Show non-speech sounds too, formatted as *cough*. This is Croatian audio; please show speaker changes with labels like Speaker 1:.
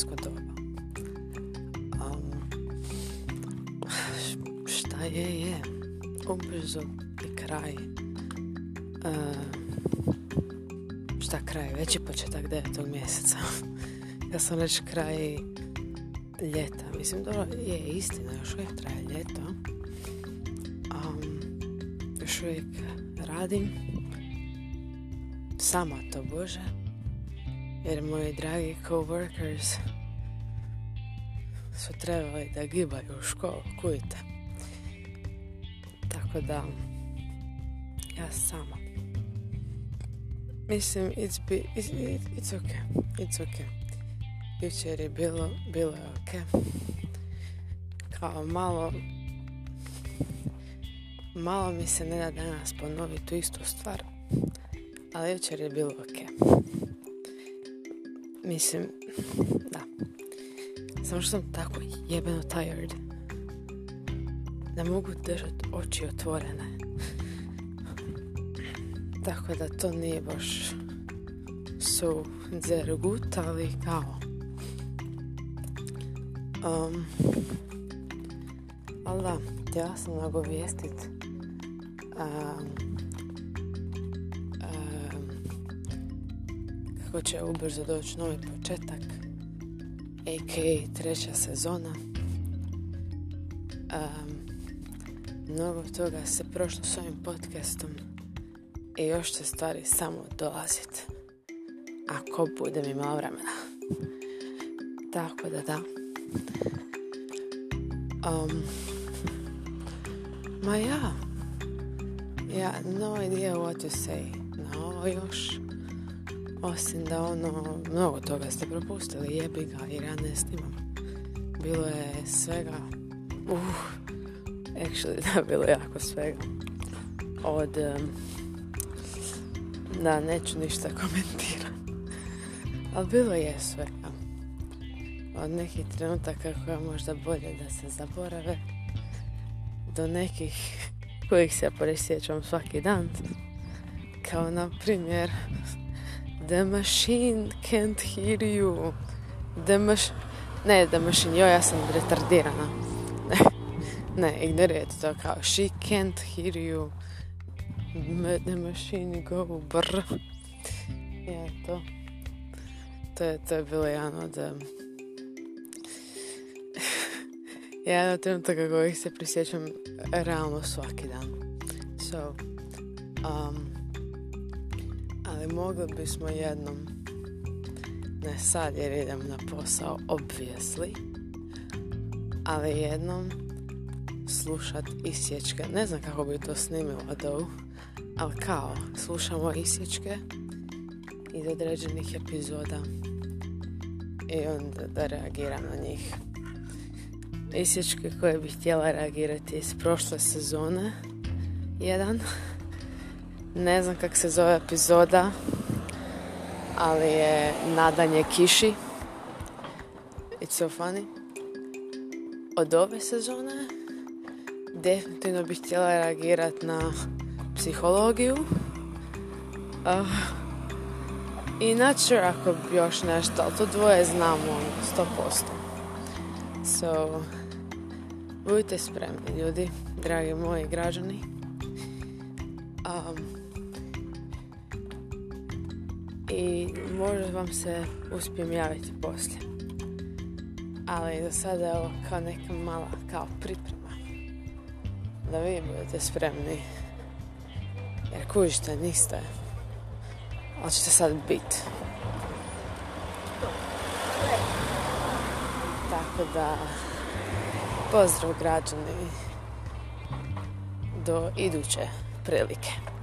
Speaker 1: viktorijansko doba. Um, šta je, je. Ubrzo je kraj. Uh, šta kraj? Već je početak devetog mjeseca. *laughs* ja sam reći kraj ljeta. Mislim, dobro, je istina, još uvijek traje ljeto. Um, još uvijek radim. Sama to Bože. Jer moji dragi coworkers su trebali da gibaju u školu, kujte. Tako da, ja sama. Mislim, it's, be, it's, it's okay. It's okay. Jučer je bilo, bilo je ok. Kao malo, malo mi se ne da danas ponoviti tu istu stvar, ali jučer je bilo ok. Mislim, da. Samo što sam tako jebeno tired. Da mogu držati oči otvorene. *laughs* Tako da to nije baš so gut, ali kao Um, ali da, htjela sam nagovijestit um, kako će ubrzo doći novi početak a.k.a. treća sezona um, mnogo toga se prošlo s ovim podcastom i još će stvari samo dolazit ako bude mi malo vremena tako da da Um, ma ja, ja, no idea what to say ovo još. Osim da ono, mnogo toga ste propustili, jebi ga jer ja ne snimam. Bilo je svega, uh, actually *laughs* da, bilo jako svega. Od, da, neću ništa *laughs* komentirati. Ali bilo je svega od nekih trenutaka koje možda bolje da se zaborave do nekih *laughs* kojih se presjećam svaki dan kao na primjer The machine can't hear you. The mach... ne, the machine, joj, ja sam retardirana. Ne, ne ignorirajte to kao she can't hear you. The machine go brr. Ja, to. To je, to je bilo jedan od *laughs* ja od kako ih se prisjećam realno svaki dan. So, um, ali mogli bismo jednom, ne sad jer idem na posao, obvijesli, ali jednom slušat isječke. Ne znam kako bi to snimila do, ali kao, slušamo isječke iz određenih epizoda i onda da reagiram na njih isječke koje bih htjela reagirati iz prošle sezone. Jedan. Ne znam kak se zove epizoda, ali je nadanje kiši. It's so funny. Od ove sezone definitivno bih htjela reagirati na psihologiju. Uh, I sure ako još nešto, ali to dvoje znamo 100%. So, Budite spremni ljudi, dragi moji građani. Um, I možda vam se uspijem javiti poslije. Ali za sada je ovo kao neka mala kao priprema. Da vi budete spremni. Jer kužite, niste. Ali ćete sad biti. Tako da... Pozdrav građani do iduće prilike.